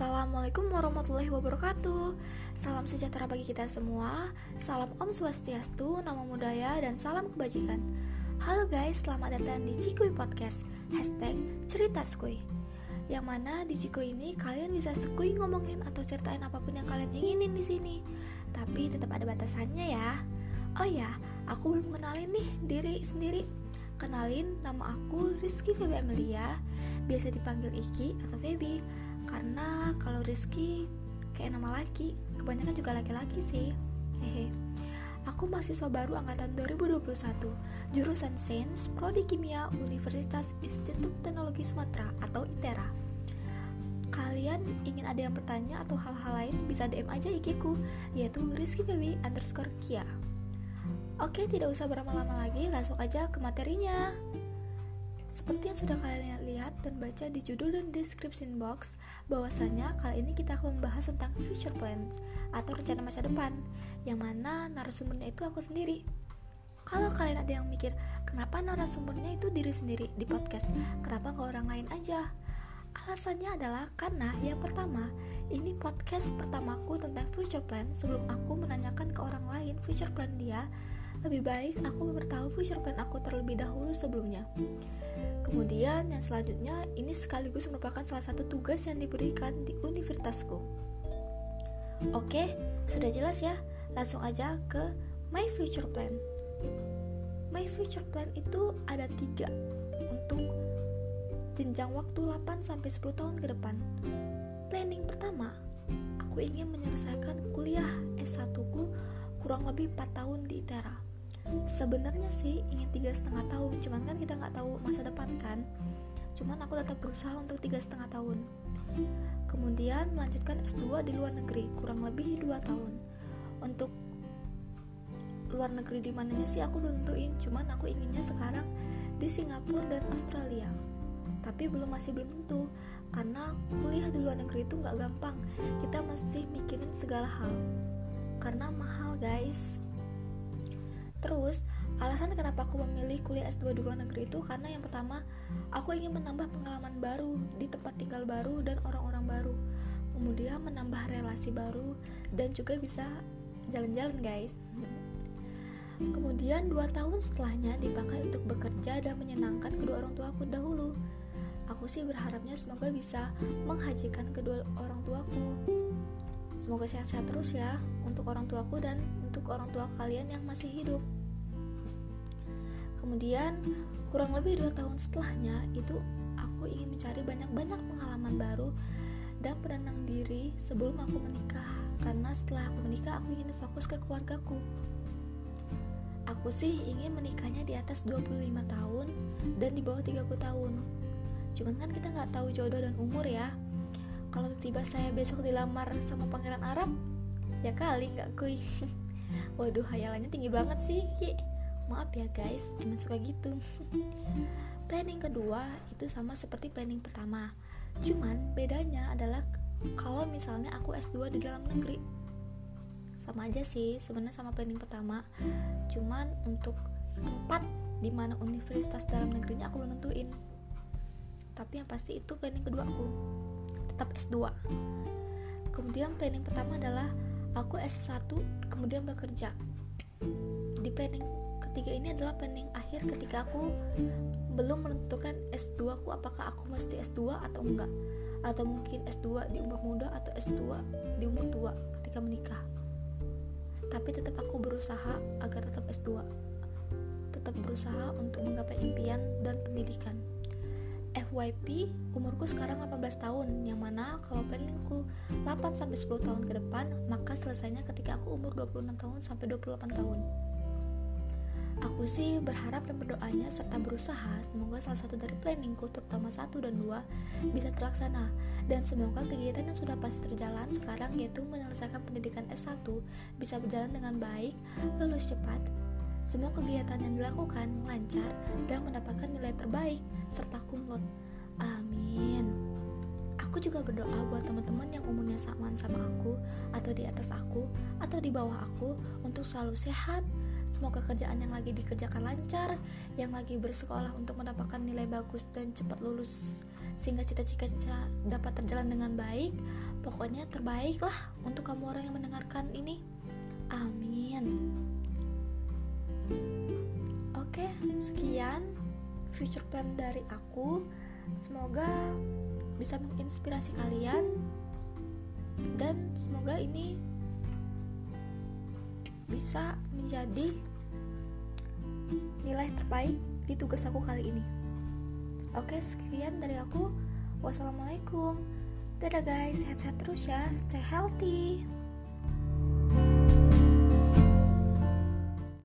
Assalamualaikum warahmatullahi wabarakatuh. Salam sejahtera bagi kita semua. Salam Om Swastiastu, Namo Buddhaya, dan salam kebajikan. Halo guys, selamat datang di Cikui Podcast. Hashtag Cerita Skui Yang mana di Cikui ini kalian bisa skui ngomongin atau ceritain apa pun yang kalian inginin di sini. Tapi tetap ada batasannya ya. Oh ya, aku belum kenalin nih diri sendiri. Kenalin, nama aku Rizky Feby Amelia. Biasa dipanggil Iki atau Feby Karena kalau Rizky kayak nama laki Kebanyakan juga laki-laki sih. Hehe. Aku mahasiswa baru angkatan 2021 Jurusan Sains, Prodi Kimia, Universitas Institut Teknologi Sumatera atau ITERA Kalian ingin ada yang bertanya atau hal-hal lain bisa DM aja IG-ku Yaitu Rizky Feby underscore Kia. Oke, tidak usah berlama-lama lagi, langsung aja ke materinya. Seperti yang sudah kalian lihat dan baca di judul dan description box, bahwasanya kali ini kita akan membahas tentang future plans atau rencana masa depan, yang mana narasumbernya itu aku sendiri. Kalau kalian ada yang mikir, kenapa narasumbernya itu diri sendiri di podcast, kenapa nggak orang lain aja? Alasannya adalah karena yang pertama, ini podcast pertamaku tentang future plan sebelum aku menanyakan ke orang lain future plan dia lebih baik aku memberitahu future plan aku terlebih dahulu sebelumnya. Kemudian yang selanjutnya ini sekaligus merupakan salah satu tugas yang diberikan di universitasku. Oke, sudah jelas ya. Langsung aja ke my future plan. My future plan itu ada tiga untuk jenjang waktu 8 sampai 10 tahun ke depan. Planning pertama, aku ingin menyelesaikan kuliah S1 ku kurang lebih 4 tahun di ITERA. Sebenarnya sih ingin tiga setengah tahun cuman kan kita nggak tahu masa depan kan. Cuman aku tetap berusaha untuk tiga setengah tahun. Kemudian melanjutkan S2 di luar negeri kurang lebih dua tahun. Untuk luar negeri di mananya sih aku belum tentuin cuman aku inginnya sekarang di Singapura dan Australia tapi belum masih belum tentu karena kuliah di luar negeri itu nggak gampang kita mesti mikirin segala hal karena mahal guys Terus, alasan kenapa aku memilih kuliah S2 di luar negeri itu karena yang pertama, aku ingin menambah pengalaman baru di tempat tinggal baru dan orang-orang baru. Kemudian menambah relasi baru dan juga bisa jalan-jalan, guys. Kemudian dua tahun setelahnya dipakai untuk bekerja dan menyenangkan kedua orang tuaku dahulu. Aku sih berharapnya semoga bisa menghajikan kedua orang tuaku. Semoga sehat-sehat terus ya untuk orang tuaku dan untuk orang tua kalian yang masih hidup. Kemudian, kurang lebih dua tahun setelahnya itu aku ingin mencari banyak-banyak pengalaman baru dan penenang diri sebelum aku menikah. Karena setelah aku menikah, aku ingin fokus ke keluargaku. Aku sih ingin menikahnya di atas 25 tahun dan di bawah 30 tahun. Cuman kan kita nggak tahu jodoh dan umur ya. Kalau tiba saya besok dilamar sama pangeran Arab, ya kali nggak kuy. waduh hayalannya tinggi banget sih Ki. maaf ya guys emang suka gitu planning kedua itu sama seperti planning pertama cuman bedanya adalah kalau misalnya aku S2 di dalam negeri sama aja sih sebenarnya sama planning pertama cuman untuk tempat di mana universitas dalam negerinya aku belum nentuin tapi yang pasti itu planning kedua aku. Tetap S2 kemudian planning pertama adalah aku S1 kemudian bekerja. Di planning ketiga ini adalah planning akhir ketika aku belum menentukan S2 aku apakah aku mesti S2 atau enggak. Atau mungkin S2 di umur muda atau S2 di umur tua ketika menikah. Tapi tetap aku berusaha agar tetap S2 tetap berusaha untuk menggapai impian dan pendidikan FYP umurku sekarang 18 tahun yang mana kalau planningku 8 sampai 10 tahun ke depan maka selesainya ketika aku umur 26 tahun sampai 28 tahun. Aku sih berharap dan berdoanya serta berusaha semoga salah satu dari planningku terutama 1 dan 2 bisa terlaksana dan semoga kegiatan yang sudah pasti terjalan sekarang yaitu menyelesaikan pendidikan S1 bisa berjalan dengan baik, lulus cepat, semua kegiatan yang dilakukan lancar dan mendapatkan nilai terbaik serta kumlot. Amin. Aku juga berdoa buat teman-teman yang umurnya samaan sama aku atau di atas aku atau di bawah aku untuk selalu sehat, Semoga kerjaan yang lagi dikerjakan lancar, yang lagi bersekolah untuk mendapatkan nilai bagus dan cepat lulus sehingga cita-cita dapat terjalan dengan baik. Pokoknya terbaik lah untuk kamu orang yang mendengarkan ini. Sekian future plan dari aku. Semoga bisa menginspirasi kalian dan semoga ini bisa menjadi nilai terbaik di tugas aku kali ini. Oke, sekian dari aku. Wassalamualaikum. Dadah guys, sehat-sehat terus ya. Stay healthy.